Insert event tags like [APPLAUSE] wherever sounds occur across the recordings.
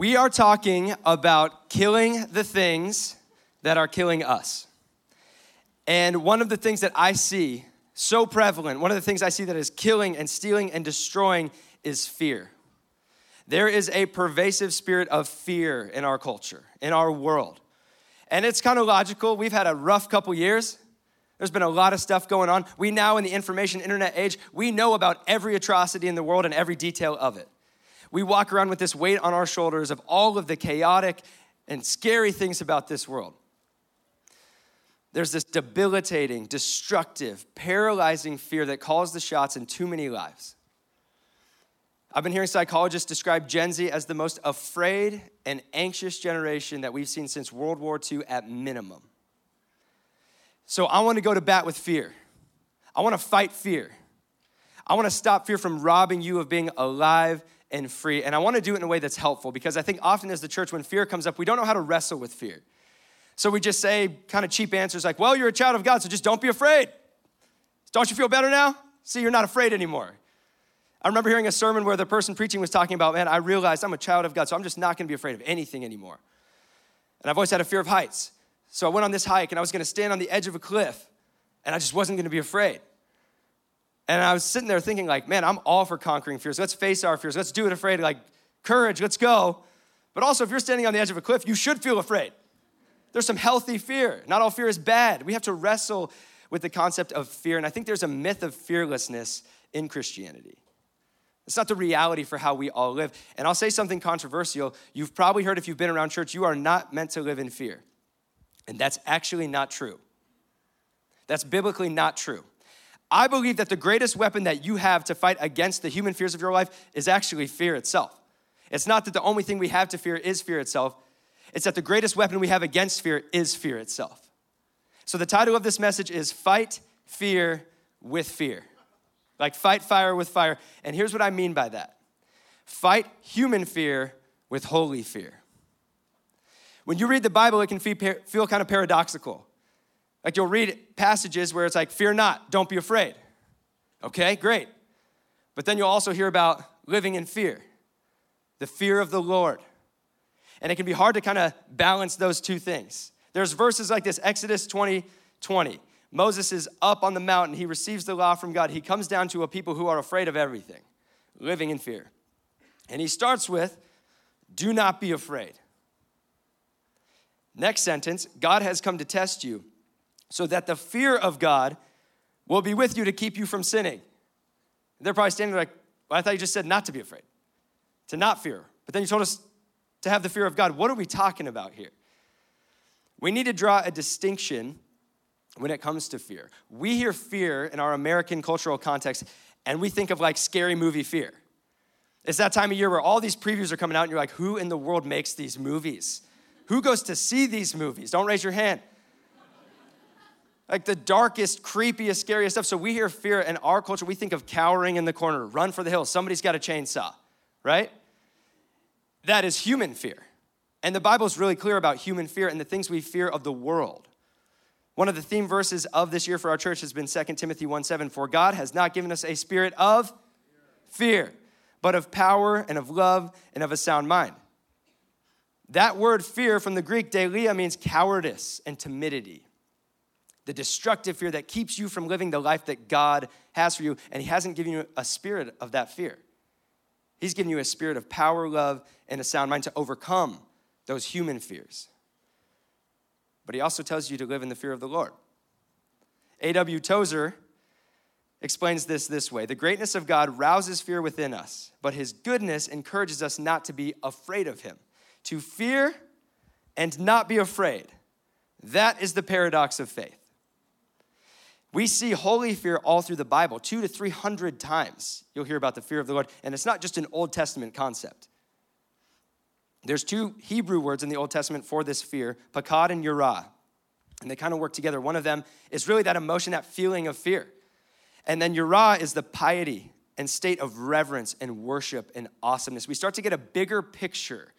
We are talking about killing the things that are killing us. And one of the things that I see so prevalent, one of the things I see that is killing and stealing and destroying is fear. There is a pervasive spirit of fear in our culture, in our world. And it's kind of logical. We've had a rough couple years. There's been a lot of stuff going on. We now, in the information internet age, we know about every atrocity in the world and every detail of it. We walk around with this weight on our shoulders of all of the chaotic and scary things about this world. There's this debilitating, destructive, paralyzing fear that calls the shots in too many lives. I've been hearing psychologists describe Gen Z as the most afraid and anxious generation that we've seen since World War II at minimum. So I want to go to bat with fear. I want to fight fear. I want to stop fear from robbing you of being alive and free. And I want to do it in a way that's helpful because I think often as the church, when fear comes up, we don't know how to wrestle with fear. So we just say kind of cheap answers like, well, you're a child of God, so just don't be afraid. Don't you feel better now? See, you're not afraid anymore. I remember hearing a sermon where the person preaching was talking about, man, I realized I'm a child of God, so I'm just not gonna be afraid of anything anymore. And I've always had a fear of heights. So I went on this hike and I was gonna stand on the edge of a cliff and I just wasn't gonna be afraid. And I was sitting there thinking, like, man, I'm all for conquering fears. Let's face our fears. Let's do it afraid. Like, courage, let's go. But also, if you're standing on the edge of a cliff, you should feel afraid. There's some healthy fear. Not all fear is bad. We have to wrestle with the concept of fear. And I think there's a myth of fearlessness in Christianity. It's not the reality for how we all live. And I'll say something controversial. You've probably heard if you've been around church, you are not meant to live in fear. And that's actually not true. That's biblically not true. I believe that the greatest weapon that you have to fight against the human fears of your life is actually fear itself. It's not that the only thing we have to fear is fear itself, it's that the greatest weapon we have against fear is fear itself. So the title of this message is Fight Fear with Fear. Like fight fire with fire. And here's what I mean by that fight human fear with holy fear. When you read the Bible, it can feel kind of paradoxical. Like you'll read passages where it's like, fear not, don't be afraid. Okay, great. But then you'll also hear about living in fear, the fear of the Lord. And it can be hard to kind of balance those two things. There's verses like this Exodus 20 20. Moses is up on the mountain. He receives the law from God. He comes down to a people who are afraid of everything, living in fear. And he starts with, Do not be afraid. Next sentence God has come to test you so that the fear of God will be with you to keep you from sinning. They're probably standing there like, well, I thought you just said not to be afraid, to not fear. But then you told us to have the fear of God. What are we talking about here? We need to draw a distinction when it comes to fear. We hear fear in our American cultural context, and we think of like scary movie fear. It's that time of year where all these previews are coming out, and you're like, who in the world makes these movies? Who goes to see these movies? Don't raise your hand. Like the darkest, creepiest, scariest stuff. So we hear fear in our culture, we think of cowering in the corner, run for the hills, somebody's got a chainsaw, right? That is human fear. And the Bible is really clear about human fear and the things we fear of the world. One of the theme verses of this year for our church has been 2 Timothy 1 7. For God has not given us a spirit of fear, but of power and of love and of a sound mind. That word fear from the Greek, deilia, means cowardice and timidity. The destructive fear that keeps you from living the life that God has for you, and He hasn't given you a spirit of that fear. He's given you a spirit of power, love, and a sound mind to overcome those human fears but he also tells you to live in the fear of the Lord. A.W. Tozer explains this this way The greatness of God rouses fear within us, but his goodness encourages us not to be afraid of him. To fear and not be afraid. That is the paradox of faith. We see holy fear all through the Bible, two to 300 times. You'll hear about the fear of the Lord. And it's not just an Old Testament concept. There's two Hebrew words in the Old Testament for this fear, pakad and yirah. And they kind of work together. One of them is really that emotion, that feeling of fear. And then yirah is the piety and state of reverence and worship and awesomeness. We start to get a bigger picture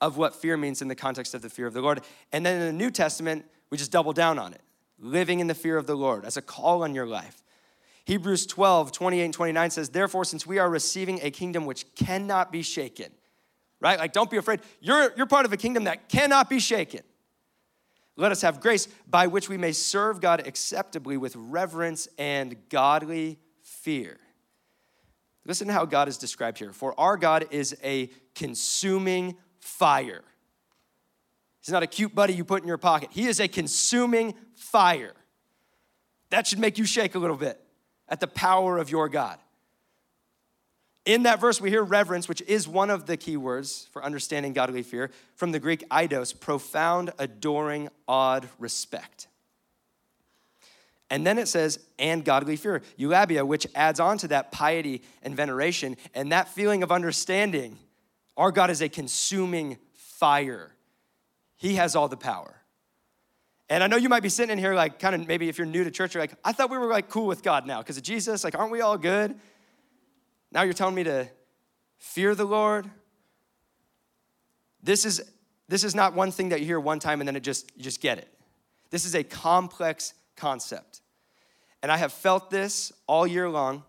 of what fear means in the context of the fear of the Lord. And then in the New Testament, we just double down on it. Living in the fear of the Lord as a call on your life. Hebrews 12, 28 and 29 says, Therefore, since we are receiving a kingdom which cannot be shaken, right? Like, don't be afraid. You're, you're part of a kingdom that cannot be shaken. Let us have grace by which we may serve God acceptably with reverence and godly fear. Listen to how God is described here. For our God is a consuming fire. He's not a cute buddy you put in your pocket. He is a consuming fire. That should make you shake a little bit at the power of your God. In that verse, we hear reverence, which is one of the key words for understanding godly fear, from the Greek aidos, profound, adoring, awed respect. And then it says, and godly fear, eulabeia, which adds on to that piety and veneration and that feeling of understanding. Our God is a consuming fire, He has all the power. And I know you might be sitting in here, like, kind of maybe if you're new to church, you're like, I thought we were like cool with God now because of Jesus. Like, aren't we all good? Now you're telling me to fear the Lord? This is, this is not one thing that you hear one time and then it just, you just get it. This is a complex concept. And I have felt this all year long.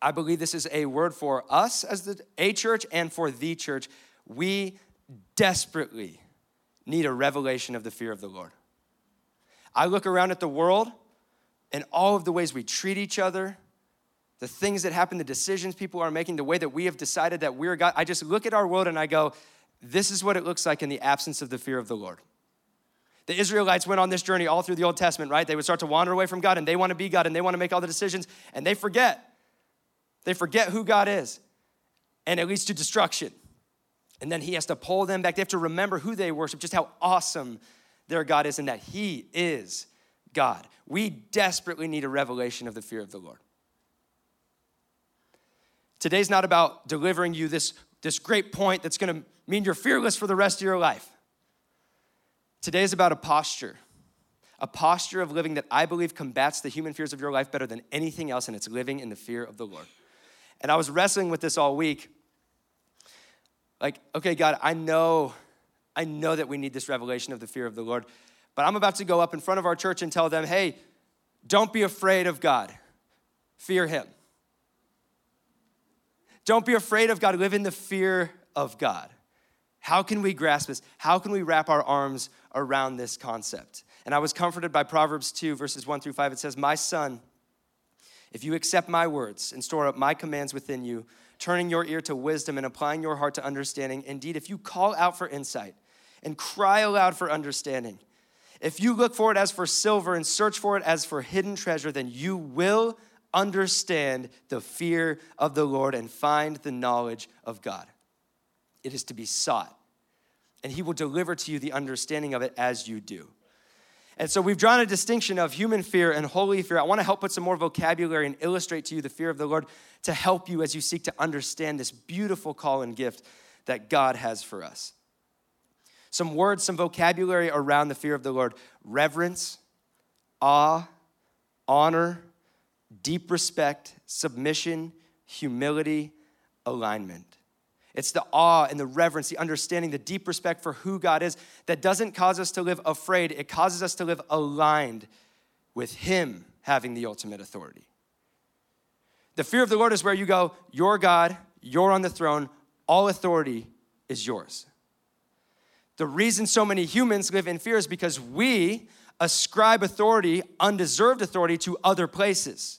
I believe this is a word for us as the a church and for the church. We desperately need a revelation of the fear of the Lord. I look around at the world and all of the ways we treat each other, the things that happen, the decisions people are making, the way that we have decided that we're God. I just look at our world and I go, this is what it looks like in the absence of the fear of the Lord. The Israelites went on this journey all through the Old Testament, right? They would start to wander away from God and they want to be God and they want to make all the decisions and they forget. They forget who God is and it leads to destruction. And then he has to pull them back. They have to remember who they worship, just how awesome their God is and that he is God. We desperately need a revelation of the fear of the Lord. Today's not about delivering you this, this great point that's gonna mean you're fearless for the rest of your life. Today is about a posture, a posture of living that I believe combats the human fears of your life better than anything else, and it's living in the fear of the Lord. And I was wrestling with this all week. Like, okay, God, I know, I know that we need this revelation of the fear of the Lord, but I'm about to go up in front of our church and tell them, hey, don't be afraid of God, fear Him. Don't be afraid of God, live in the fear of God. How can we grasp this? How can we wrap our arms around this concept? And I was comforted by Proverbs 2, verses 1 through 5. It says, My son, if you accept my words and store up my commands within you, turning your ear to wisdom and applying your heart to understanding, indeed, if you call out for insight and cry aloud for understanding, if you look for it as for silver and search for it as for hidden treasure, then you will understand the fear of the Lord and find the knowledge of God. It is to be sought, and He will deliver to you the understanding of it as you do. And so we've drawn a distinction of human fear and holy fear. I want to help put some more vocabulary and illustrate to you the fear of the Lord to help you as you seek to understand this beautiful call and gift that God has for us. Some words, some vocabulary around the fear of the Lord reverence, awe, honor, deep respect, submission, humility, alignment. It's the awe and the reverence, the understanding, the deep respect for who God is that doesn't cause us to live afraid. It causes us to live aligned with Him having the ultimate authority. The fear of the Lord is where you go, You're God, you're on the throne, all authority is yours. The reason so many humans live in fear is because we ascribe authority, undeserved authority, to other places,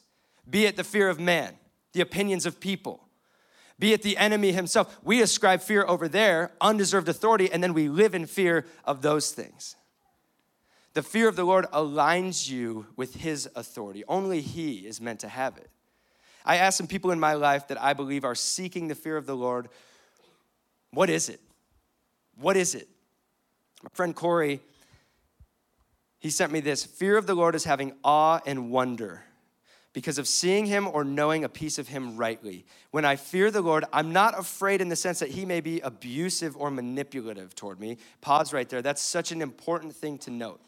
be it the fear of man, the opinions of people be it the enemy himself. We ascribe fear over there, undeserved authority, and then we live in fear of those things. The fear of the Lord aligns you with his authority. Only he is meant to have it. I ask some people in my life that I believe are seeking the fear of the Lord, what is it? What is it? My friend Corey, he sent me this Fear of the Lord is having awe and wonder because of seeing him or knowing a piece of him rightly. When I fear the Lord, I'm not afraid in the sense that he may be abusive or manipulative toward me. Pause right there. That's such an important thing to note.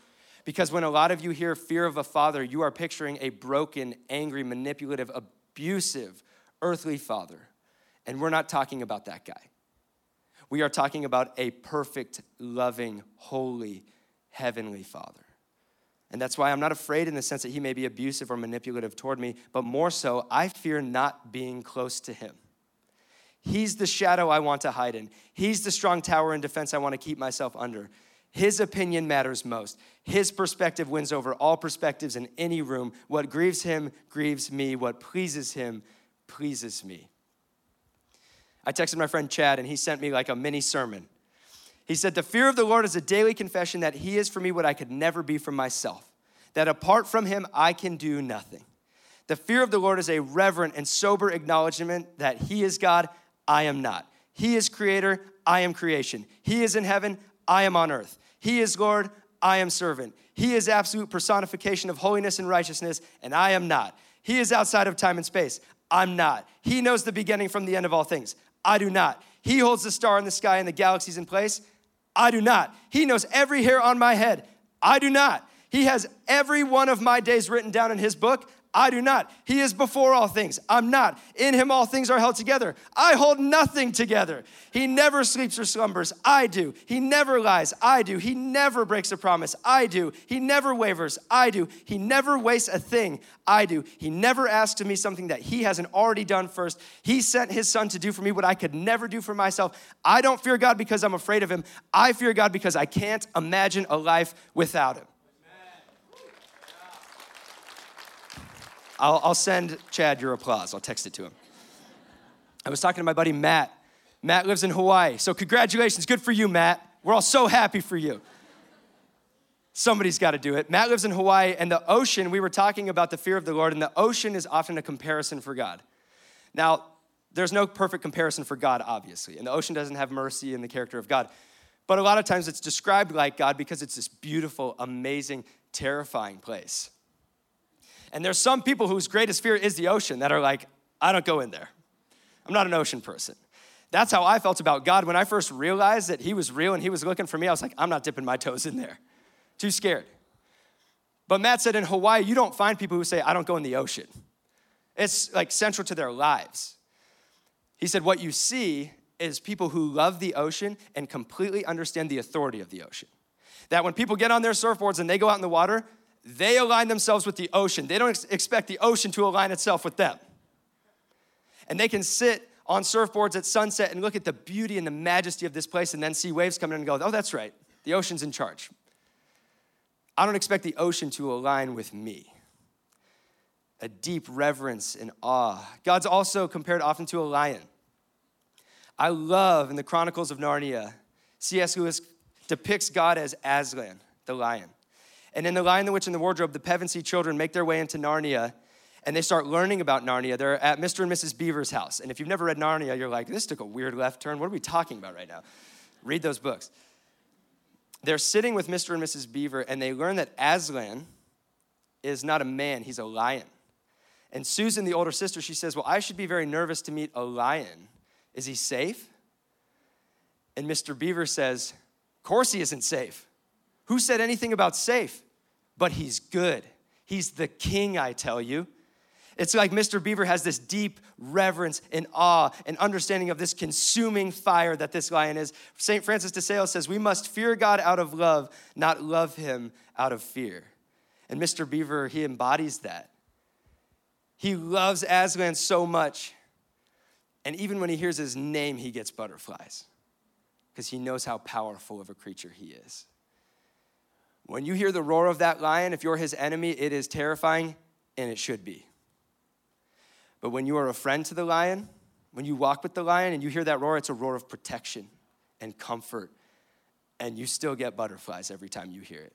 Because when a lot of you hear fear of a father, you are picturing a broken, angry, manipulative, abusive, earthly father. And we're not talking about that guy. We are talking about a perfect, loving, holy, heavenly father. And that's why I'm not afraid in the sense that he may be abusive or manipulative toward me, but more so, I fear not being close to him. He's the shadow I want to hide in. He's the strong tower and defense I want to keep myself under. His opinion matters most. His perspective wins over all perspectives in any room. What grieves him grieves me. What pleases him pleases me. I texted my friend Chad and he sent me like a mini sermon. He said, The fear of the Lord is a daily confession that He is for me what I could never be for myself, that apart from Him, I can do nothing. The fear of the Lord is a reverent and sober acknowledgement that He is God, I am not. He is creator, I am creation. He is in heaven, I am on earth. He is Lord, I am servant. He is absolute personification of holiness and righteousness, and I am not. He is outside of time and space. I'm not. He knows the beginning from the end of all things. I do not. He holds the star in the sky and the galaxies in place. I do not. He knows every hair on my head. I do not. He has every one of my days written down in his book. I do not. He is before all things. I'm not. In him all things are held together. I hold nothing together. He never sleeps or slumbers. I do. He never lies. I do. He never breaks a promise. I do. He never wavers. I do. He never wastes a thing. I do. He never asks of me something that he hasn't already done first. He sent his son to do for me what I could never do for myself. I don't fear God because I'm afraid of him. I fear God because I can't imagine a life without him. I'll, I'll send Chad your applause. I'll text it to him. I was talking to my buddy Matt. Matt lives in Hawaii. So, congratulations. Good for you, Matt. We're all so happy for you. Somebody's got to do it. Matt lives in Hawaii, and the ocean, we were talking about the fear of the Lord, and the ocean is often a comparison for God. Now, there's no perfect comparison for God, obviously, and the ocean doesn't have mercy in the character of God. But a lot of times it's described like God because it's this beautiful, amazing, terrifying place. And there's some people whose greatest fear is the ocean that are like, I don't go in there. I'm not an ocean person. That's how I felt about God when I first realized that He was real and He was looking for me. I was like, I'm not dipping my toes in there. Too scared. But Matt said in Hawaii, you don't find people who say, I don't go in the ocean. It's like central to their lives. He said, what you see is people who love the ocean and completely understand the authority of the ocean. That when people get on their surfboards and they go out in the water, they align themselves with the ocean. They don't ex- expect the ocean to align itself with them. And they can sit on surfboards at sunset and look at the beauty and the majesty of this place and then see waves coming in and go, oh, that's right, the ocean's in charge. I don't expect the ocean to align with me. A deep reverence and awe. God's also compared often to a lion. I love in the Chronicles of Narnia, C.S. Lewis depicts God as Aslan, the lion. And in The Lion, the Witch, and the Wardrobe, the Pevensie children make their way into Narnia and they start learning about Narnia. They're at Mr. and Mrs. Beaver's house. And if you've never read Narnia, you're like, this took a weird left turn. What are we talking about right now? Read those books. They're sitting with Mr. and Mrs. Beaver and they learn that Aslan is not a man, he's a lion. And Susan, the older sister, she says, Well, I should be very nervous to meet a lion. Is he safe? And Mr. Beaver says, Of course he isn't safe. Who said anything about safe? But he's good. He's the king, I tell you. It's like Mr. Beaver has this deep reverence and awe and understanding of this consuming fire that this lion is. St. Francis de Sales says, We must fear God out of love, not love him out of fear. And Mr. Beaver, he embodies that. He loves Aslan so much. And even when he hears his name, he gets butterflies because he knows how powerful of a creature he is. When you hear the roar of that lion, if you're his enemy, it is terrifying, and it should be. But when you are a friend to the lion, when you walk with the lion and you hear that roar, it's a roar of protection and comfort, and you still get butterflies every time you hear it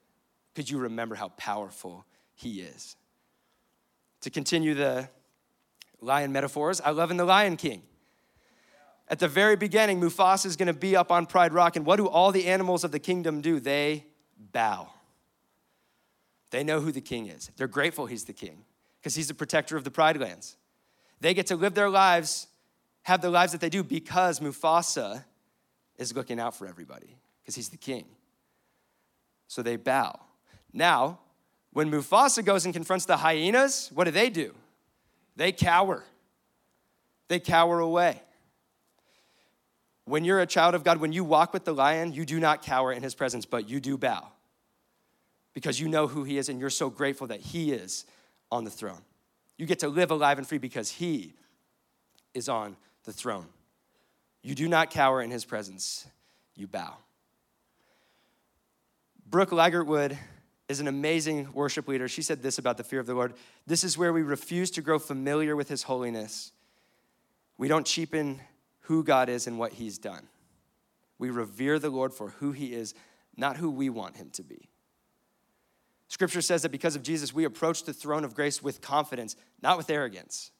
because you remember how powerful he is. To continue the lion metaphors, I love in The Lion King. At the very beginning, Mufasa is going to be up on Pride Rock, and what do all the animals of the kingdom do? They bow. They know who the king is. They're grateful he's the king because he's the protector of the Pride Lands. They get to live their lives, have the lives that they do because Mufasa is looking out for everybody because he's the king. So they bow. Now, when Mufasa goes and confronts the hyenas, what do they do? They cower. They cower away. When you're a child of God, when you walk with the lion, you do not cower in his presence, but you do bow because you know who He is and you're so grateful that He is on the throne. You get to live alive and free because He is on the throne. You do not cower in his presence, you bow. Brooke Ligertwood is an amazing worship leader. She said this about the fear of the Lord This is where we refuse to grow familiar with his holiness. We don't cheapen who God is and what he's done. We revere the Lord for who he is, not who we want him to be. Scripture says that because of Jesus, we approach the throne of grace with confidence, not with arrogance.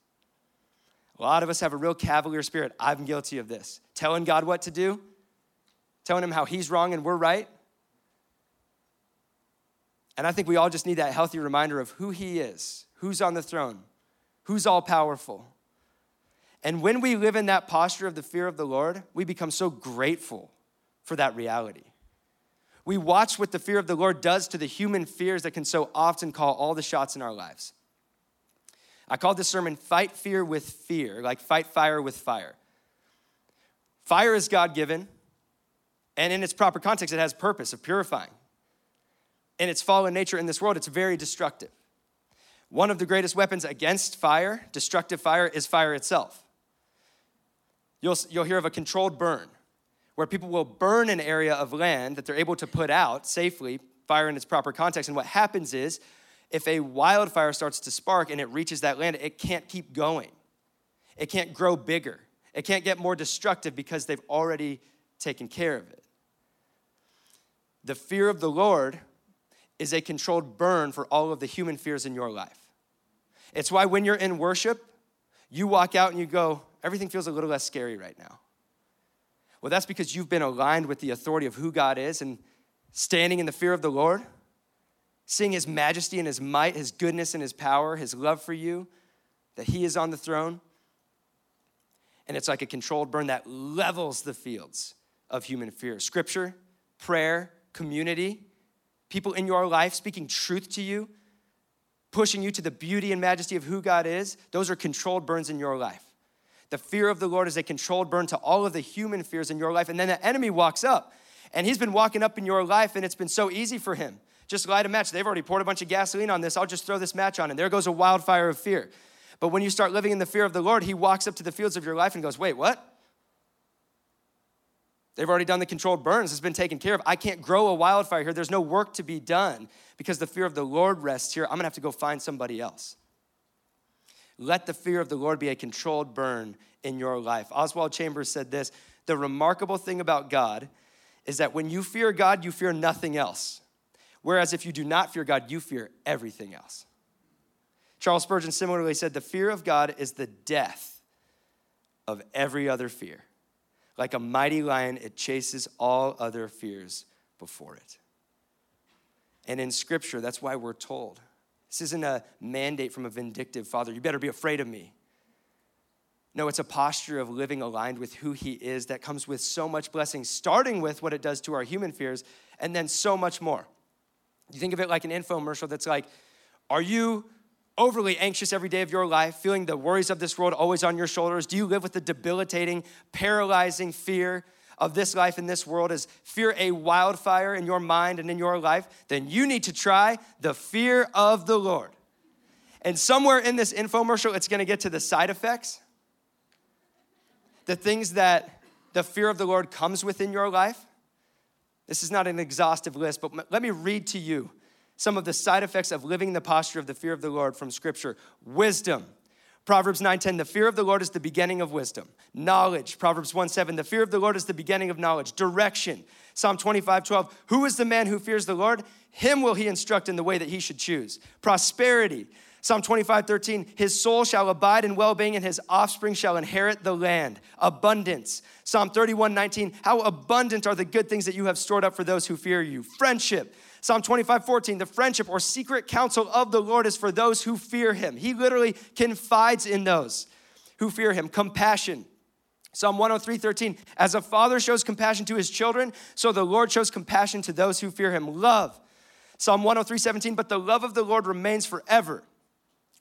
A lot of us have a real cavalier spirit. I'm guilty of this. Telling God what to do, telling him how he's wrong and we're right. And I think we all just need that healthy reminder of who he is, who's on the throne, who's all powerful. And when we live in that posture of the fear of the Lord, we become so grateful for that reality. We watch what the fear of the Lord does to the human fears that can so often call all the shots in our lives. I called this sermon Fight Fear with Fear, like fight fire with fire. Fire is God given, and in its proper context, it has purpose of purifying. In its fallen nature in this world, it's very destructive. One of the greatest weapons against fire, destructive fire, is fire itself. You'll, you'll hear of a controlled burn, where people will burn an area of land that they're able to put out safely, fire in its proper context. And what happens is if a wildfire starts to spark and it reaches that land, it can't keep going. It can't grow bigger. It can't get more destructive because they've already taken care of it. The fear of the Lord is a controlled burn for all of the human fears in your life. It's why when you're in worship, you walk out and you go, everything feels a little less scary right now. Well, that's because you've been aligned with the authority of who God is and standing in the fear of the Lord seeing his majesty and his might, his goodness and his power, his love for you, that he is on the throne. And it's like a controlled burn that levels the fields of human fear. Scripture, prayer, community, people in your life speaking truth to you, pushing you to the beauty and majesty of who God is, those are controlled burns in your life. The fear of the Lord is a controlled burn to all of the human fears in your life. And then the enemy walks up, and he's been walking up in your life, and it's been so easy for him just light a match. They've already poured a bunch of gasoline on this. I'll just throw this match on, and there goes a wildfire of fear. But when you start living in the fear of the Lord, He walks up to the fields of your life and goes, Wait, what? They've already done the controlled burns. It's been taken care of. I can't grow a wildfire here. There's no work to be done because the fear of the Lord rests here. I'm gonna have to go find somebody else. Let the fear of the Lord be a controlled burn in your life. Oswald Chambers said this The remarkable thing about God is that when you fear God, you fear nothing else. Whereas if you do not fear God, you fear everything else. Charles Spurgeon similarly said, The fear of God is the death of every other fear. Like a mighty lion, it chases all other fears before it. And in Scripture, that's why we're told this isn't a mandate from a vindictive father, you better be afraid of me. No, it's a posture of living aligned with who He is that comes with so much blessing, starting with what it does to our human fears, and then so much more. You think of it like an infomercial that's like, are you overly anxious every day of your life, feeling the worries of this world always on your shoulders? Do you live with the debilitating, paralyzing fear of this life in this world? Is fear a wildfire in your mind and in your life? Then you need to try the fear of the Lord. And somewhere in this infomercial, it's gonna get to the side effects, the things that the fear of the Lord comes with in your life. This is not an exhaustive list, but let me read to you some of the side effects of living the posture of the fear of the Lord from Scripture. Wisdom. Proverbs 9:10, the fear of the Lord is the beginning of wisdom. Knowledge. Proverbs 1:7, the fear of the Lord is the beginning of knowledge. Direction. Psalm 25:12, who is the man who fears the Lord? Him will he instruct in the way that he should choose. Prosperity. Psalm 25:13, his soul shall abide in well being, and his offspring shall inherit the land. Abundance. Psalm 31:19, how abundant are the good things that you have stored up for those who fear you. Friendship. Psalm 25, 14, the friendship or secret counsel of the Lord is for those who fear him. He literally confides in those who fear him. Compassion. Psalm 103, 13, as a father shows compassion to his children, so the Lord shows compassion to those who fear him. Love. Psalm 103, 17, but the love of the Lord remains forever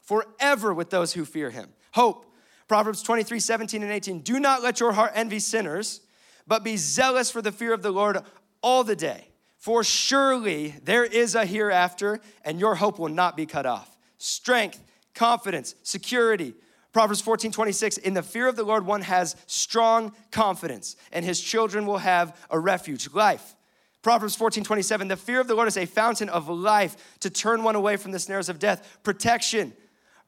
forever with those who fear him. Hope. Proverbs 23, 17 and 18. Do not let your heart envy sinners, but be zealous for the fear of the Lord all the day. For surely there is a hereafter, and your hope will not be cut off. Strength, confidence, security. Proverbs 14, 26, in the fear of the Lord, one has strong confidence, and his children will have a refuge, life. Proverbs 14, 27, the fear of the Lord is a fountain of life to turn one away from the snares of death, protection.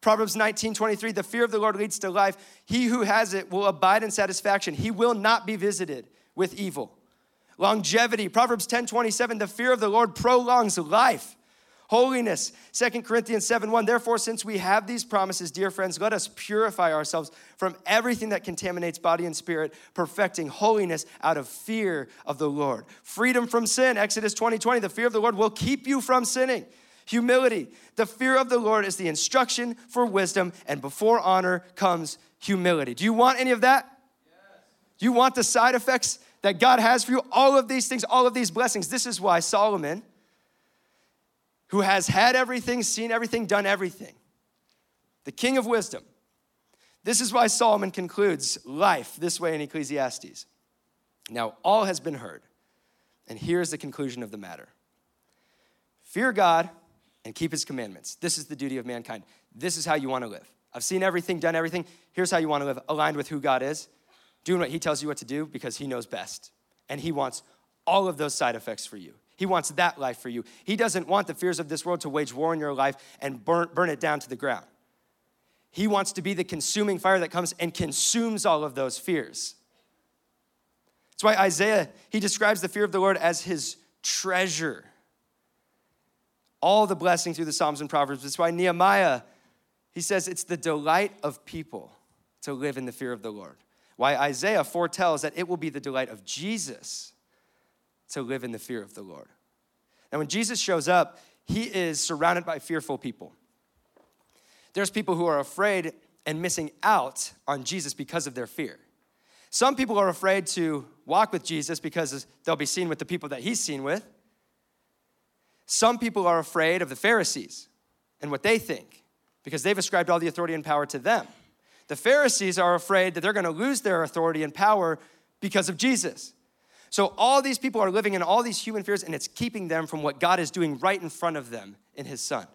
Proverbs 19, 23, the fear of the Lord leads to life. He who has it will abide in satisfaction. He will not be visited with evil. Longevity, Proverbs 10, 27, the fear of the Lord prolongs life. Holiness, 2 Corinthians 7 1. Therefore, since we have these promises, dear friends, let us purify ourselves from everything that contaminates body and spirit, perfecting holiness out of fear of the Lord. Freedom from sin, Exodus 20 20. The fear of the Lord will keep you from sinning. Humility, the fear of the Lord is the instruction for wisdom, and before honor comes humility. Do you want any of that? Yes. Do you want the side effects that God has for you? All of these things, all of these blessings. This is why Solomon who has had everything, seen everything, done everything, the king of wisdom. This is why Solomon concludes life this way in Ecclesiastes. Now, all has been heard, and here's the conclusion of the matter Fear God and keep his commandments. This is the duty of mankind. This is how you want to live. I've seen everything, done everything. Here's how you want to live aligned with who God is, doing what he tells you what to do because he knows best. And he wants all of those side effects for you. He wants that life for you. He doesn't want the fears of this world to wage war in your life and burn, burn it down to the ground. He wants to be the consuming fire that comes and consumes all of those fears. That's why Isaiah, he describes the fear of the Lord as his treasure. All the blessing through the Psalms and Proverbs. That's why Nehemiah, he says it's the delight of people to live in the fear of the Lord. Why Isaiah foretells that it will be the delight of Jesus to live in the fear of the Lord. Now, when Jesus shows up, he is surrounded by fearful people. There's people who are afraid and missing out on Jesus because of their fear. Some people are afraid to walk with Jesus because they'll be seen with the people that he's seen with. Some people are afraid of the Pharisees and what they think because they've ascribed all the authority and power to them. The Pharisees are afraid that they're going to lose their authority and power because of Jesus. So all these people are living in all these human fears, and it's keeping them from what God is doing right in front of them in His Son.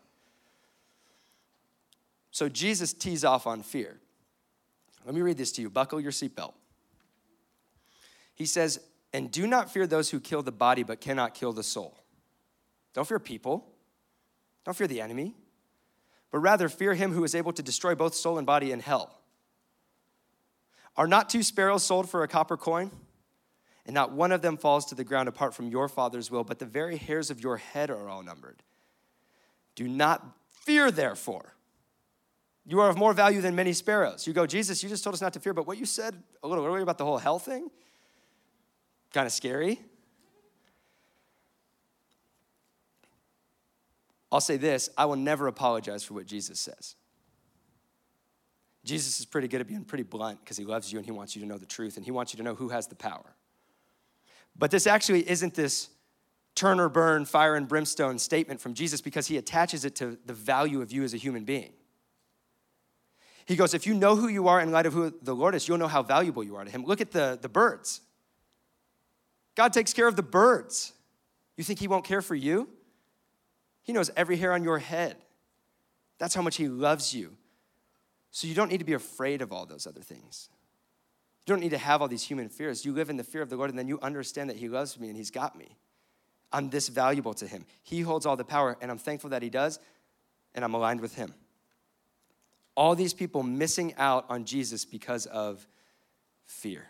So Jesus tees off on fear. Let me read this to you. Buckle your seatbelt. He says, And do not fear those who kill the body but cannot kill the soul. Don't fear people. Don't fear the enemy. But rather fear him who is able to destroy both soul and body in hell. Are not two sparrows sold for a copper coin? and not one of them falls to the ground apart from your Father's will, but the very hairs of your head are all numbered. Do not fear, therefore. You are of more value than many sparrows. You go, Jesus, you just told us not to fear, but what you said a little earlier about the whole hell thing, kind of scary. I'll say this I will never apologize for what Jesus says. Jesus is pretty good at being pretty blunt because he loves you and he wants you to know the truth and he wants you to know who has the power. But this actually isn't this turn or burn, fire and brimstone statement from Jesus because he attaches it to the value of you as a human being. He goes, If you know who you are in light of who the Lord is, you'll know how valuable you are to him. Look at the, the birds. God takes care of the birds. You think he won't care for you? He knows every hair on your head. That's how much he loves you. So you don't need to be afraid of all those other things. You don't need to have all these human fears. You live in the fear of the Lord, and then you understand that He loves me and He's got me. I'm this valuable to Him. He holds all the power, and I'm thankful that He does, and I'm aligned with Him. All these people missing out on Jesus because of fear.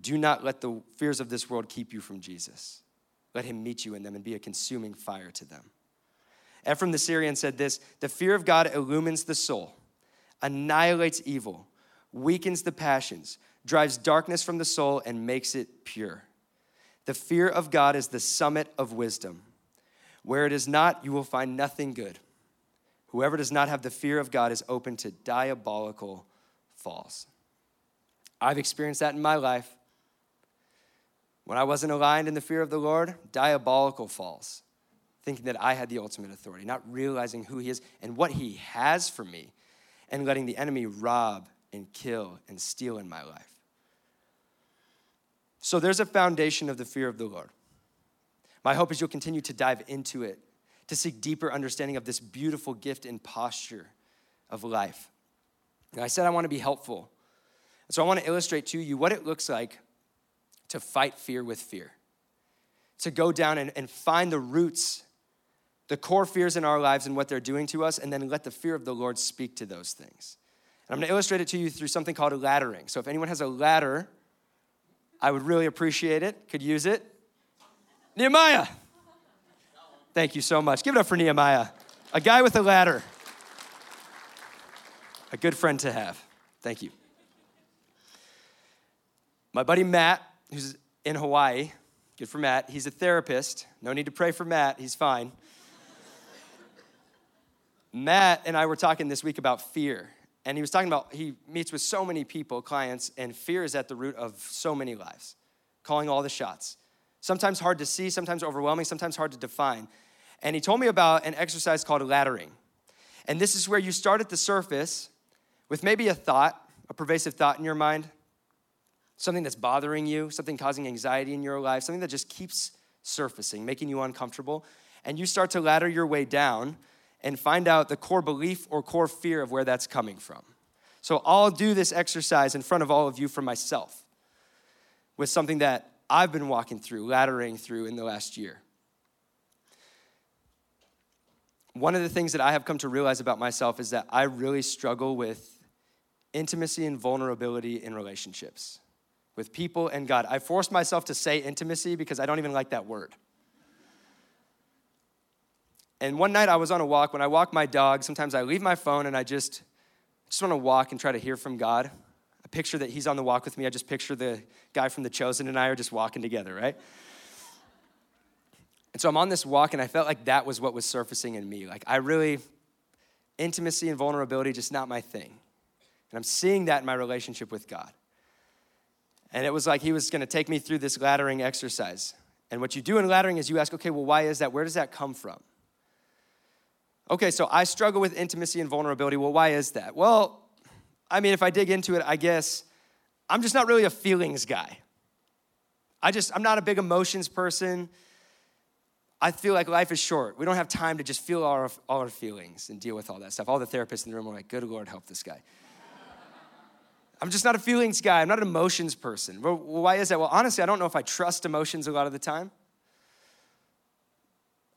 Do not let the fears of this world keep you from Jesus. Let Him meet you in them and be a consuming fire to them. Ephraim the Syrian said this The fear of God illumines the soul, annihilates evil weakens the passions, drives darkness from the soul, and makes it pure. The fear of God is the summit of wisdom. Where it is not, you will find nothing good. Whoever does not have the fear of God is open to diabolical falls. I've experienced that in my life. When I wasn't aligned in the fear of the Lord, diabolical falls, thinking that I had the ultimate authority, not realizing who He is and what He has for me, and letting the enemy rob and kill and steal in my life. So there's a foundation of the fear of the Lord. My hope is you'll continue to dive into it, to seek deeper understanding of this beautiful gift and posture of life. And I said I want to be helpful. So I want to illustrate to you what it looks like to fight fear with fear, to go down and, and find the roots, the core fears in our lives and what they're doing to us, and then let the fear of the Lord speak to those things. And I'm going to illustrate it to you through something called a laddering. So if anyone has a ladder, I would really appreciate it, could use it. Nehemiah. Thank you so much. Give it up for Nehemiah, a guy with a ladder. A good friend to have. Thank you. My buddy Matt, who's in Hawaii, good for Matt, he's a therapist. No need to pray for Matt, he's fine. Matt and I were talking this week about fear. And he was talking about he meets with so many people, clients, and fear is at the root of so many lives, calling all the shots. Sometimes hard to see, sometimes overwhelming, sometimes hard to define. And he told me about an exercise called laddering. And this is where you start at the surface with maybe a thought, a pervasive thought in your mind, something that's bothering you, something causing anxiety in your life, something that just keeps surfacing, making you uncomfortable. And you start to ladder your way down and find out the core belief or core fear of where that's coming from. So I'll do this exercise in front of all of you for myself with something that I've been walking through, laddering through in the last year. One of the things that I have come to realize about myself is that I really struggle with intimacy and vulnerability in relationships with people and God. I forced myself to say intimacy because I don't even like that word. And one night I was on a walk. When I walk my dog, sometimes I leave my phone and I just, just want to walk and try to hear from God. I picture that He's on the walk with me. I just picture the guy from The Chosen and I are just walking together, right? And so I'm on this walk and I felt like that was what was surfacing in me. Like I really, intimacy and vulnerability, just not my thing. And I'm seeing that in my relationship with God. And it was like he was going to take me through this laddering exercise. And what you do in laddering is you ask, okay, well, why is that? Where does that come from? Okay, so I struggle with intimacy and vulnerability. Well, why is that? Well, I mean, if I dig into it, I guess I'm just not really a feelings guy. I just, I'm not a big emotions person. I feel like life is short. We don't have time to just feel all our, all our feelings and deal with all that stuff. All the therapists in the room are like, good Lord, help this guy. [LAUGHS] I'm just not a feelings guy. I'm not an emotions person. Well, why is that? Well, honestly, I don't know if I trust emotions a lot of the time.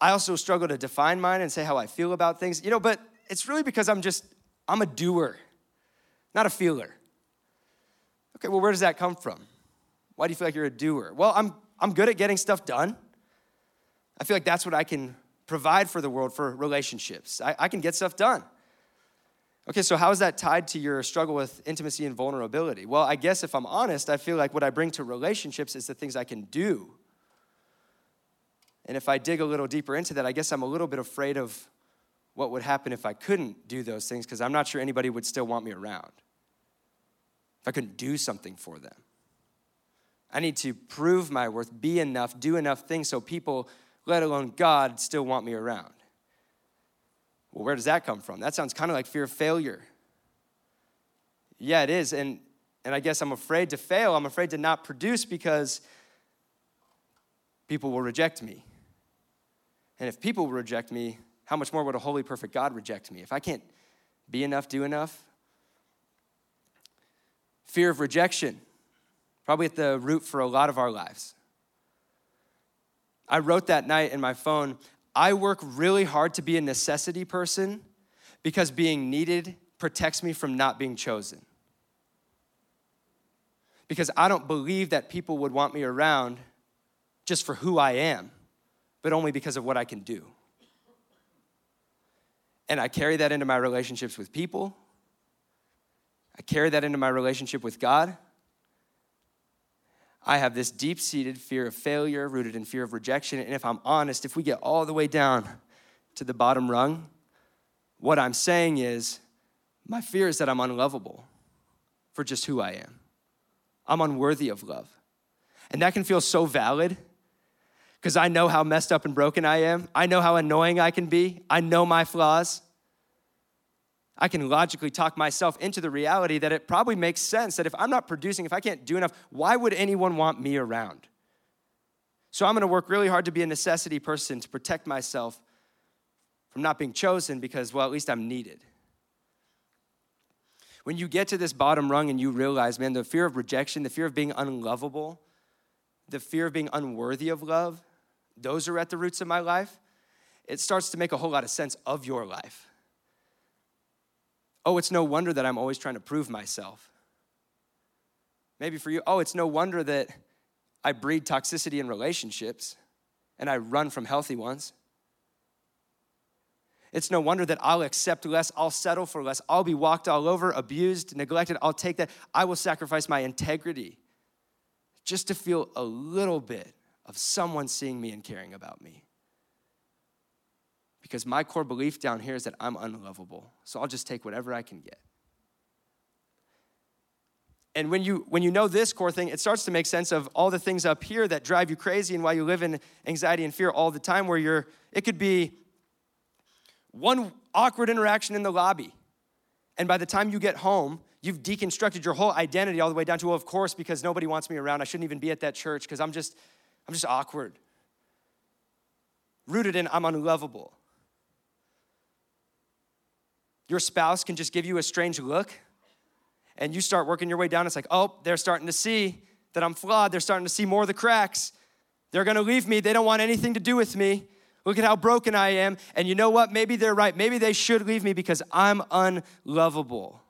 I also struggle to define mine and say how I feel about things, you know, but it's really because I'm just, I'm a doer, not a feeler. Okay, well, where does that come from? Why do you feel like you're a doer? Well, I'm, I'm good at getting stuff done. I feel like that's what I can provide for the world for relationships. I, I can get stuff done. Okay, so how is that tied to your struggle with intimacy and vulnerability? Well, I guess if I'm honest, I feel like what I bring to relationships is the things I can do. And if I dig a little deeper into that, I guess I'm a little bit afraid of what would happen if I couldn't do those things because I'm not sure anybody would still want me around. If I couldn't do something for them. I need to prove my worth, be enough, do enough things so people, let alone God, still want me around. Well, where does that come from? That sounds kind of like fear of failure. Yeah, it is. And, and I guess I'm afraid to fail. I'm afraid to not produce because people will reject me. And if people reject me, how much more would a holy, perfect God reject me? If I can't be enough, do enough? Fear of rejection, probably at the root for a lot of our lives. I wrote that night in my phone I work really hard to be a necessity person because being needed protects me from not being chosen. Because I don't believe that people would want me around just for who I am, but only because of what I can do. And I carry that into my relationships with people. I carry that into my relationship with God. I have this deep seated fear of failure rooted in fear of rejection. And if I'm honest, if we get all the way down to the bottom rung, what I'm saying is my fear is that I'm unlovable for just who I am. I'm unworthy of love. And that can feel so valid because I know how messed up and broken I am. I know how annoying I can be. I know my flaws. I can logically talk myself into the reality that it probably makes sense that if I'm not producing, if I can't do enough, why would anyone want me around? So I'm gonna work really hard to be a necessity person to protect myself from not being chosen because, well, at least I'm needed. when you get to this bottom rung and you realize, man, the fear of rejection, the fear of being unlovable, the fear of being unworthy of love, those are at the roots of my life, it starts to make a whole lot of sense of your life. Oh, it's no wonder that I'm always trying to prove myself. Maybe for you, oh, it's no wonder that I breed toxicity in relationships and I run from healthy ones. It's no wonder that I'll accept less, I'll settle for less, I'll be walked all over, abused, neglected, I'll take that. I will sacrifice my integrity just to feel a little bit of someone seeing me and caring about me. Because my core belief down here is that I'm unlovable, so I'll just take whatever I can get. And when you when you know this core thing, it starts to make sense of all the things up here that drive you crazy and why you live in anxiety and fear all the time where you're it could be one awkward interaction in the lobby. And by the time you get home, you've deconstructed your whole identity all the way down to, well, of course, because nobody wants me around. I shouldn't even be at that church because I'm just, I'm just awkward. Rooted in I'm unlovable. Your spouse can just give you a strange look and you start working your way down. It's like, oh, they're starting to see that I'm flawed. They're starting to see more of the cracks. They're gonna leave me. They don't want anything to do with me. Look at how broken I am. And you know what? Maybe they're right. Maybe they should leave me because I'm unlovable.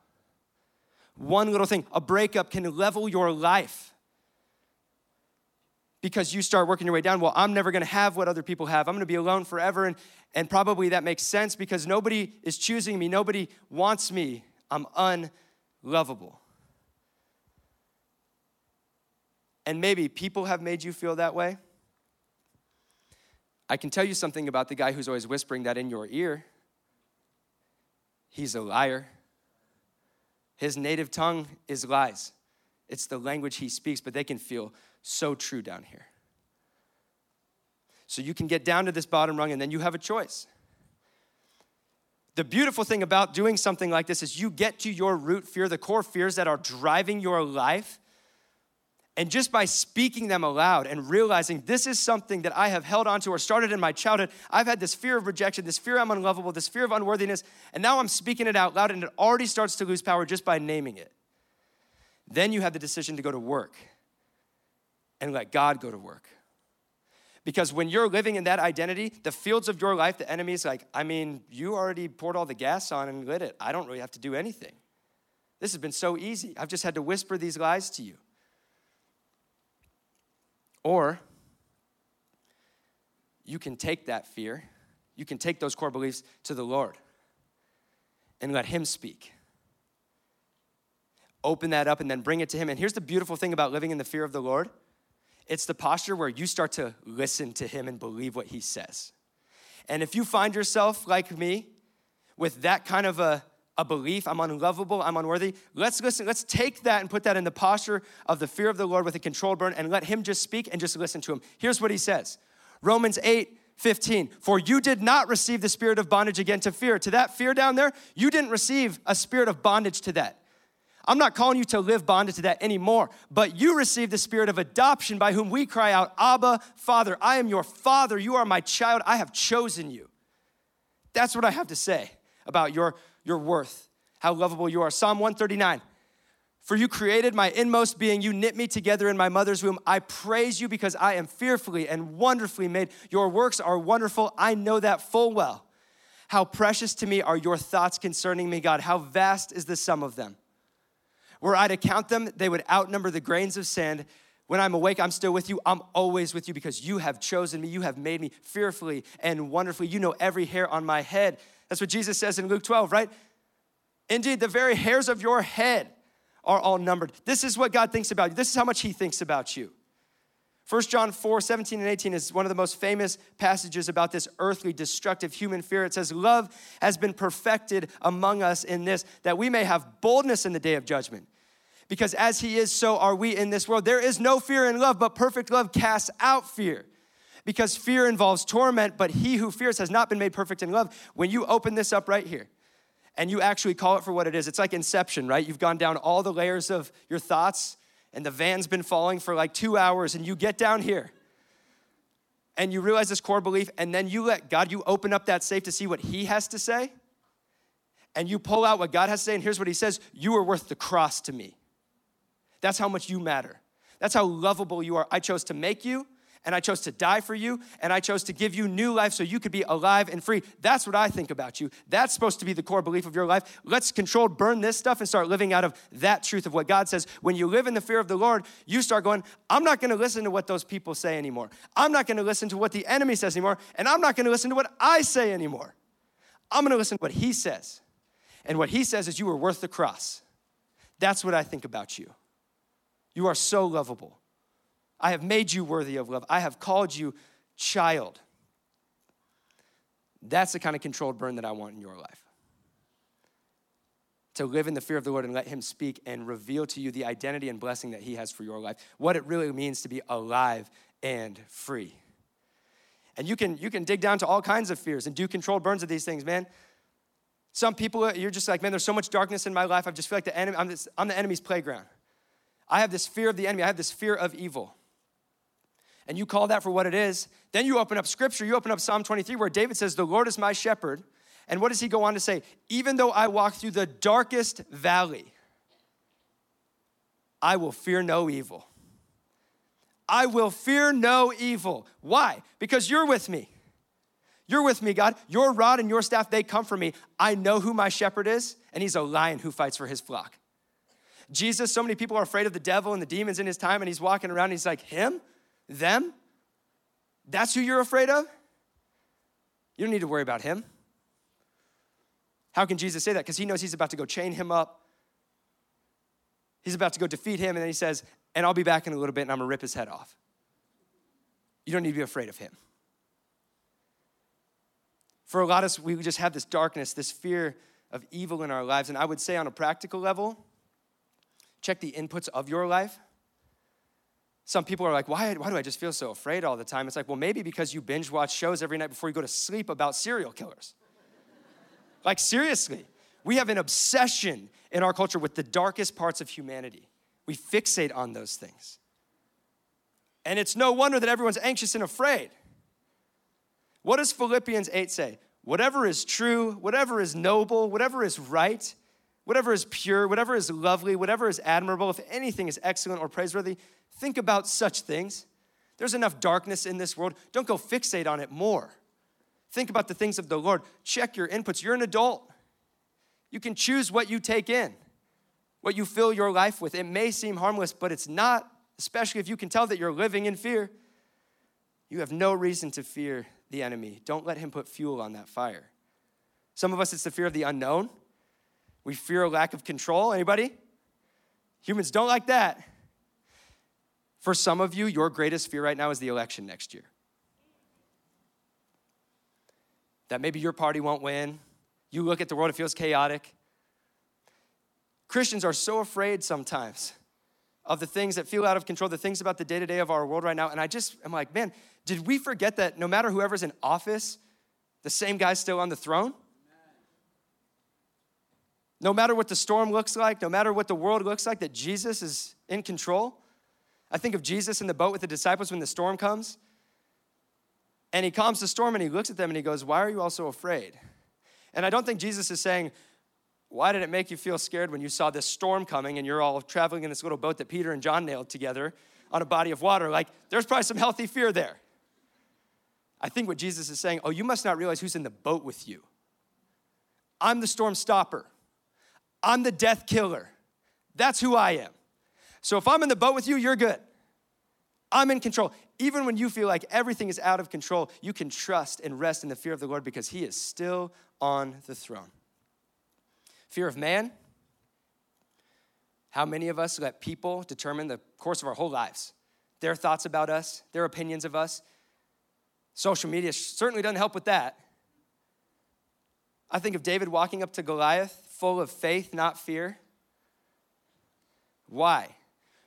One little thing, a breakup can level your life because you start working your way down. Well, I'm never gonna have what other people have. I'm gonna be alone forever. And, and probably that makes sense because nobody is choosing me, nobody wants me. I'm unlovable. And maybe people have made you feel that way. I can tell you something about the guy who's always whispering that in your ear. He's a liar. His native tongue is lies. It's the language he speaks, but they can feel so true down here. So you can get down to this bottom rung and then you have a choice. The beautiful thing about doing something like this is you get to your root fear, the core fears that are driving your life, and just by speaking them aloud and realizing this is something that I have held onto or started in my childhood, I've had this fear of rejection, this fear I'm unlovable, this fear of unworthiness, and now I'm speaking it out loud and it already starts to lose power just by naming it. Then you have the decision to go to work and let God go to work. Because when you're living in that identity, the fields of your life, the enemy is like, I mean, you already poured all the gas on and lit it. I don't really have to do anything. This has been so easy. I've just had to whisper these lies to you. Or you can take that fear, you can take those core beliefs to the Lord and let Him speak. Open that up and then bring it to Him. And here's the beautiful thing about living in the fear of the Lord it's the posture where you start to listen to Him and believe what He says. And if you find yourself like me with that kind of a a belief, I'm unlovable, I'm unworthy. Let's listen, let's take that and put that in the posture of the fear of the Lord with a controlled burn and let Him just speak and just listen to Him. Here's what He says Romans 8, 15. For you did not receive the spirit of bondage again to fear. To that fear down there, you didn't receive a spirit of bondage to that. I'm not calling you to live bonded to that anymore, but you receive the spirit of adoption by whom we cry out, Abba, Father. I am your Father. You are my child. I have chosen you. That's what I have to say about your your worth, how lovable you are. Psalm 139. For you created my inmost being. You knit me together in my mother's womb. I praise you because I am fearfully and wonderfully made. Your works are wonderful. I know that full well. How precious to me are your thoughts concerning me, God. How vast is the sum of them. Were I to count them, they would outnumber the grains of sand. When I'm awake, I'm still with you. I'm always with you because you have chosen me. You have made me fearfully and wonderfully. You know every hair on my head. That's what Jesus says in Luke 12, right? Indeed, the very hairs of your head are all numbered. This is what God thinks about you. This is how much He thinks about you. 1 John 4 17 and 18 is one of the most famous passages about this earthly, destructive human fear. It says, Love has been perfected among us in this, that we may have boldness in the day of judgment. Because as He is, so are we in this world. There is no fear in love, but perfect love casts out fear because fear involves torment, but he who fears has not been made perfect in love. When you open this up right here, and you actually call it for what it is, it's like inception, right? You've gone down all the layers of your thoughts, and the van's been falling for like two hours, and you get down here and you realize this core belief, and then you let God, you open up that safe to see what He has to say. and you pull out what God has to say, and here's what He says You are worth the cross to me. That's how much you matter. That's how lovable you are. I chose to make you, and I chose to die for you, and I chose to give you new life so you could be alive and free. That's what I think about you. That's supposed to be the core belief of your life. Let's control, burn this stuff, and start living out of that truth of what God says. When you live in the fear of the Lord, you start going, I'm not gonna listen to what those people say anymore. I'm not gonna listen to what the enemy says anymore, and I'm not gonna listen to what I say anymore. I'm gonna listen to what He says. And what He says is, You are worth the cross. That's what I think about you. You are so lovable. I have made you worthy of love. I have called you child. That's the kind of controlled burn that I want in your life. To live in the fear of the Lord and let Him speak and reveal to you the identity and blessing that He has for your life, what it really means to be alive and free. And you can, you can dig down to all kinds of fears and do controlled burns of these things, man. Some people, you're just like, man, there's so much darkness in my life. I just feel like the enemy, I'm, this, I'm the enemy's playground. I have this fear of the enemy. I have this fear of evil and you call that for what it is, then you open up scripture, you open up Psalm 23 where David says, The Lord is my shepherd. And what does he go on to say? Even though I walk through the darkest valley, I will fear no evil. I will fear no evil. Why? Because you're with me. You're with me, God. Your rod and your staff, they come for me. I know who my shepherd is, and he's a lion who fights for his flock. Jesus, so many people are afraid of the devil and the demons in his time, and he's walking around and he's like, Him? Them? That's who you're afraid of? You don't need to worry about him. How can Jesus say that? Because he knows he's about to go chain him up. He's about to go defeat him, and then he says, And I'll be back in a little bit and I'm gonna rip his head off. You don't need to be afraid of him. For a lot of us, we just have this darkness, this fear of evil in our lives. And I would say, on a practical level, check the inputs of your life. Some people are like, why, why do I just feel so afraid all the time? It's like, well, maybe because you binge watch shows every night before you go to sleep about serial killers. [LAUGHS] like, seriously, we have an obsession in our culture with the darkest parts of humanity. We fixate on those things. And it's no wonder that everyone's anxious and afraid. What does Philippians 8 say? Whatever is true, whatever is noble, whatever is right, whatever is pure, whatever is lovely, whatever is admirable, if anything is excellent or praiseworthy, think about such things. There's enough darkness in this world. Don't go fixate on it more. Think about the things of the Lord. Check your inputs. You're an adult. You can choose what you take in, what you fill your life with. It may seem harmless, but it's not, especially if you can tell that you're living in fear. You have no reason to fear the enemy. Don't let him put fuel on that fire. Some of us, it's the fear of the unknown. We fear a lack of control. Anybody? Humans don't like that. For some of you, your greatest fear right now is the election next year. That maybe your party won't win. You look at the world, it feels chaotic. Christians are so afraid sometimes of the things that feel out of control, the things about the day to day of our world right now. And I just am like, man, did we forget that no matter whoever's in office, the same guy's still on the throne? No matter what the storm looks like, no matter what the world looks like, that Jesus is in control. I think of Jesus in the boat with the disciples when the storm comes. And he calms the storm and he looks at them and he goes, Why are you all so afraid? And I don't think Jesus is saying, Why did it make you feel scared when you saw this storm coming and you're all traveling in this little boat that Peter and John nailed together on a body of water? Like, there's probably some healthy fear there. I think what Jesus is saying, Oh, you must not realize who's in the boat with you. I'm the storm stopper. I'm the death killer. That's who I am. So if I'm in the boat with you, you're good. I'm in control. Even when you feel like everything is out of control, you can trust and rest in the fear of the Lord because He is still on the throne. Fear of man. How many of us let people determine the course of our whole lives? Their thoughts about us, their opinions of us. Social media certainly doesn't help with that. I think of David walking up to Goliath full of faith, not fear. Why?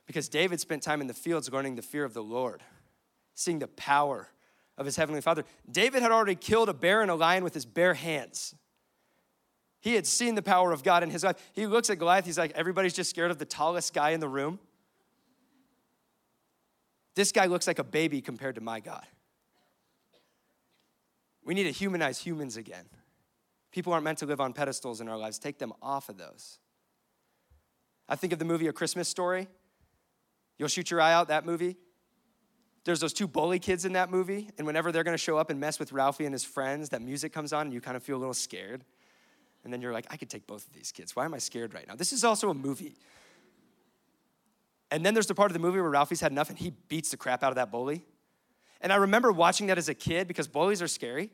Because David spent time in the fields learning the fear of the Lord, seeing the power of his heavenly father. David had already killed a bear and a lion with his bare hands. He had seen the power of God in his life. He looks at Goliath, he's like, everybody's just scared of the tallest guy in the room. This guy looks like a baby compared to my God. We need to humanize humans again. People aren't meant to live on pedestals in our lives. Take them off of those. I think of the movie A Christmas Story. You'll shoot your eye out, that movie. There's those two bully kids in that movie, and whenever they're gonna show up and mess with Ralphie and his friends, that music comes on and you kind of feel a little scared. And then you're like, I could take both of these kids. Why am I scared right now? This is also a movie. And then there's the part of the movie where Ralphie's had enough and he beats the crap out of that bully. And I remember watching that as a kid because bullies are scary.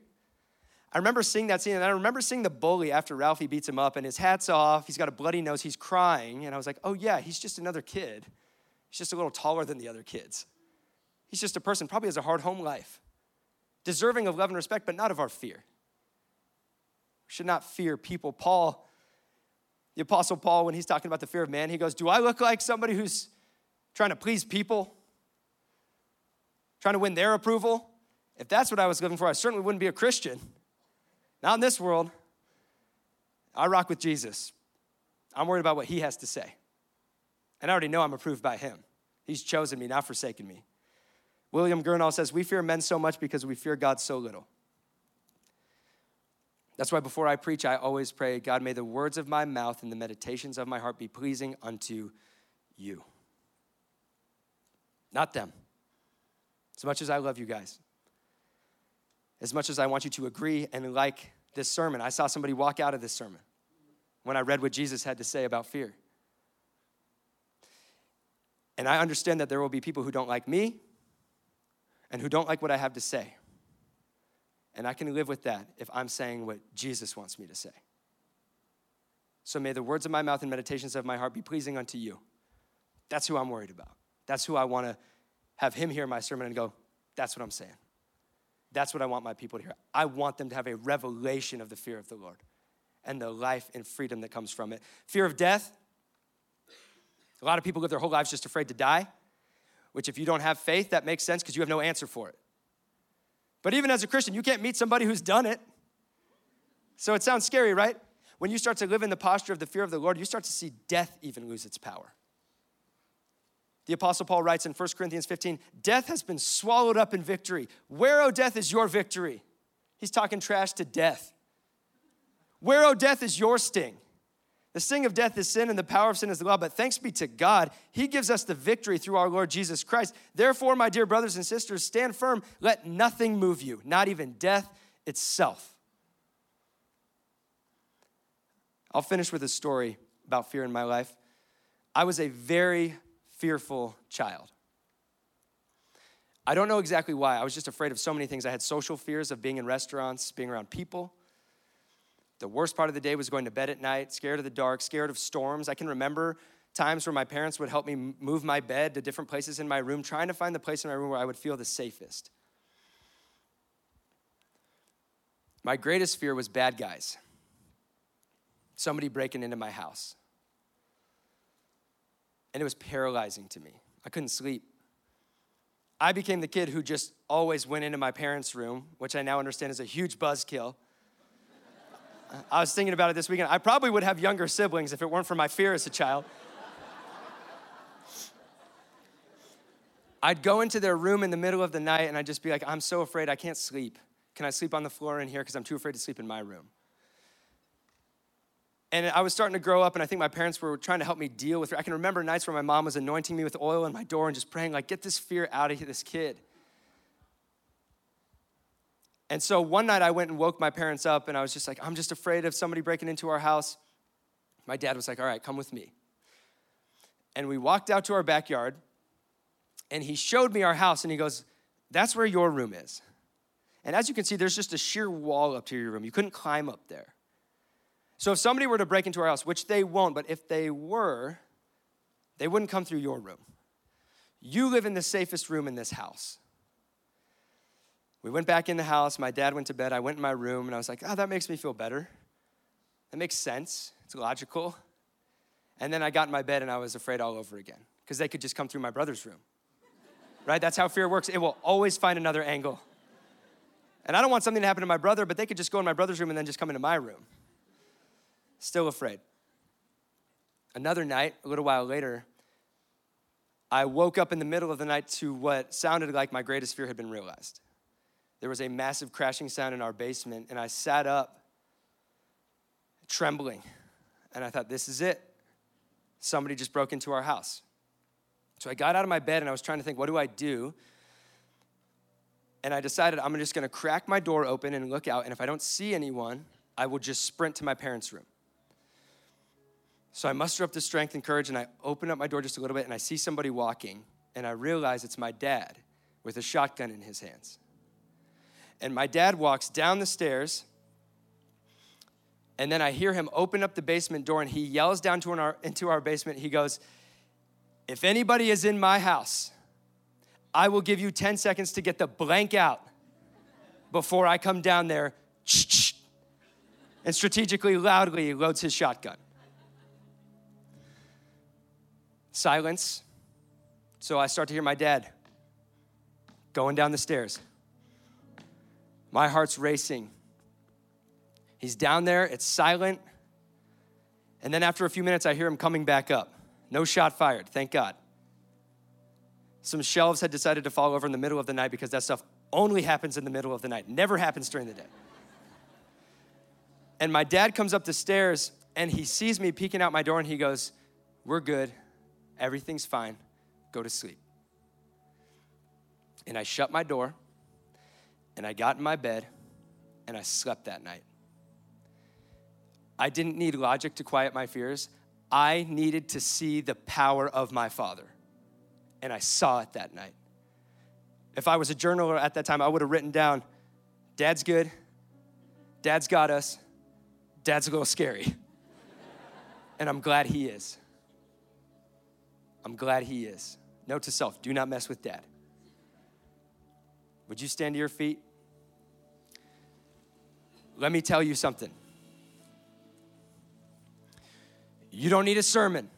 I remember seeing that scene, and I remember seeing the bully after Ralphie beats him up, and his hat's off. He's got a bloody nose. He's crying. And I was like, oh, yeah, he's just another kid. He's just a little taller than the other kids. He's just a person, probably has a hard home life, deserving of love and respect, but not of our fear. We should not fear people. Paul, the Apostle Paul, when he's talking about the fear of man, he goes, Do I look like somebody who's trying to please people? Trying to win their approval? If that's what I was living for, I certainly wouldn't be a Christian. Not in this world. I rock with Jesus. I'm worried about what he has to say. And I already know I'm approved by him. He's chosen me, not forsaken me. William Gurnall says, We fear men so much because we fear God so little. That's why before I preach, I always pray, God, may the words of my mouth and the meditations of my heart be pleasing unto you. Not them. As much as I love you guys, as much as I want you to agree and like this sermon, I saw somebody walk out of this sermon when I read what Jesus had to say about fear. And I understand that there will be people who don't like me and who don't like what I have to say. And I can live with that if I'm saying what Jesus wants me to say. So may the words of my mouth and meditations of my heart be pleasing unto you. That's who I'm worried about. That's who I want to have him hear my sermon and go, that's what I'm saying. That's what I want my people to hear. I want them to have a revelation of the fear of the Lord and the life and freedom that comes from it. Fear of death. A lot of people live their whole lives just afraid to die, which, if you don't have faith, that makes sense because you have no answer for it. But even as a Christian, you can't meet somebody who's done it. So it sounds scary, right? When you start to live in the posture of the fear of the Lord, you start to see death even lose its power. The Apostle Paul writes in 1 Corinthians 15 Death has been swallowed up in victory. Where, O death, is your victory? He's talking trash to death. Where, O death, is your sting? The sting of death is sin, and the power of sin is the law. But thanks be to God, He gives us the victory through our Lord Jesus Christ. Therefore, my dear brothers and sisters, stand firm. Let nothing move you, not even death itself. I'll finish with a story about fear in my life. I was a very fearful child. I don't know exactly why. I was just afraid of so many things. I had social fears of being in restaurants, being around people. The worst part of the day was going to bed at night, scared of the dark, scared of storms. I can remember times where my parents would help me move my bed to different places in my room, trying to find the place in my room where I would feel the safest. My greatest fear was bad guys, somebody breaking into my house. And it was paralyzing to me. I couldn't sleep. I became the kid who just always went into my parents' room, which I now understand is a huge buzzkill [LAUGHS] I was thinking about it this weekend. I probably would have younger siblings if it weren't for my fear as a child. I'd go into their room in the middle of the night and I'd just be like, I'm so afraid I can't sleep. Can I sleep on the floor in here? Because I'm too afraid to sleep in my room. And I was starting to grow up, and I think my parents were trying to help me deal with it. I can remember nights where my mom was anointing me with oil in my door and just praying, like, get this fear out of this kid. And so one night I went and woke my parents up and I was just like, I'm just afraid of somebody breaking into our house. My dad was like, All right, come with me. And we walked out to our backyard and he showed me our house and he goes, That's where your room is. And as you can see, there's just a sheer wall up to your room. You couldn't climb up there. So if somebody were to break into our house, which they won't, but if they were, they wouldn't come through your room. You live in the safest room in this house. We went back in the house. My dad went to bed. I went in my room and I was like, oh, that makes me feel better. That makes sense. It's logical. And then I got in my bed and I was afraid all over again because they could just come through my brother's room. Right? That's how fear works. It will always find another angle. And I don't want something to happen to my brother, but they could just go in my brother's room and then just come into my room. Still afraid. Another night, a little while later, I woke up in the middle of the night to what sounded like my greatest fear had been realized there was a massive crashing sound in our basement, and I sat up trembling. And I thought, this is it. Somebody just broke into our house. So I got out of my bed and I was trying to think, what do I do? And I decided I'm just gonna crack my door open and look out. And if I don't see anyone, I will just sprint to my parents' room. So I muster up the strength and courage and I open up my door just a little bit and I see somebody walking and I realize it's my dad with a shotgun in his hands. And my dad walks down the stairs and then I hear him open up the basement door and he yells down to our, into our basement. He goes, If anybody is in my house, I will give you 10 seconds to get the blank out before I come down there. And strategically, loudly loads his shotgun. Silence. So I start to hear my dad going down the stairs. My heart's racing. He's down there, it's silent. And then after a few minutes, I hear him coming back up. No shot fired, thank God. Some shelves had decided to fall over in the middle of the night because that stuff only happens in the middle of the night, never happens during the day. And my dad comes up the stairs and he sees me peeking out my door and he goes, We're good. Everything's fine. Go to sleep. And I shut my door and I got in my bed and I slept that night. I didn't need logic to quiet my fears. I needed to see the power of my Father. And I saw it that night. If I was a journaler at that time, I would have written down Dad's good, Dad's got us, Dad's a little scary. [LAUGHS] and I'm glad he is. I'm glad he is. Note to self do not mess with Dad. Would you stand to your feet? Let me tell you something. You don't need a sermon.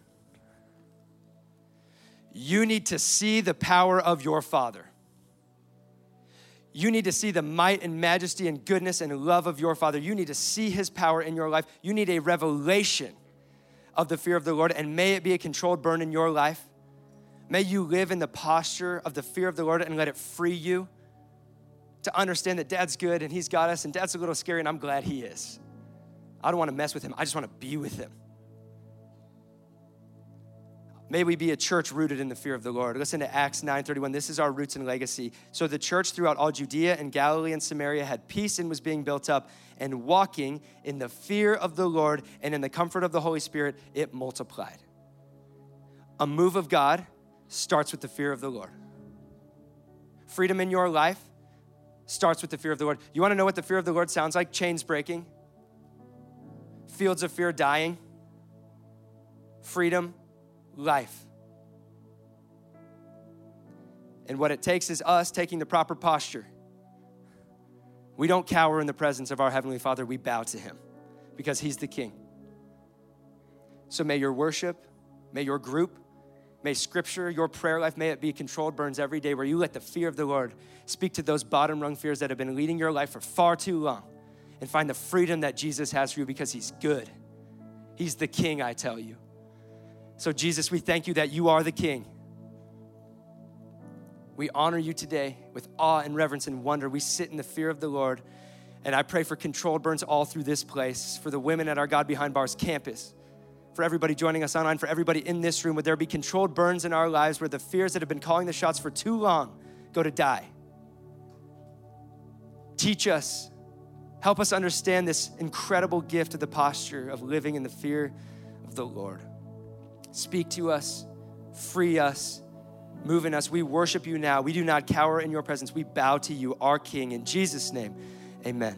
You need to see the power of your Father. You need to see the might and majesty and goodness and love of your Father. You need to see His power in your life. You need a revelation of the fear of the Lord, and may it be a controlled burn in your life. May you live in the posture of the fear of the Lord and let it free you to understand that Dad's good and He's got us, and Dad's a little scary, and I'm glad He is. I don't want to mess with Him, I just want to be with Him. May we be a church rooted in the fear of the Lord. Listen to Acts 9:31. This is our roots and legacy. So the church throughout all Judea and Galilee and Samaria had peace and was being built up and walking in the fear of the Lord and in the comfort of the Holy Spirit, it multiplied. A move of God starts with the fear of the Lord. Freedom in your life starts with the fear of the Lord. You want to know what the fear of the Lord sounds like? Chains breaking, fields of fear dying, freedom life. And what it takes is us taking the proper posture. We don't cower in the presence of our Heavenly Father, we bow to Him because He's the King. So may your worship, may your group, may Scripture, your prayer life, may it be controlled burns every day where you let the fear of the Lord speak to those bottom rung fears that have been leading your life for far too long and find the freedom that Jesus has for you because He's good. He's the King, I tell you. So, Jesus, we thank you that you are the King. We honor you today with awe and reverence and wonder. We sit in the fear of the Lord. And I pray for controlled burns all through this place, for the women at our God Behind Bars campus, for everybody joining us online, for everybody in this room. Would there be controlled burns in our lives where the fears that have been calling the shots for too long go to die? Teach us. Help us understand this incredible gift of the posture of living in the fear of the Lord. Speak to us, free us, move in us. We worship you now. We do not cower in your presence. We bow to you, our King. In Jesus' name, amen.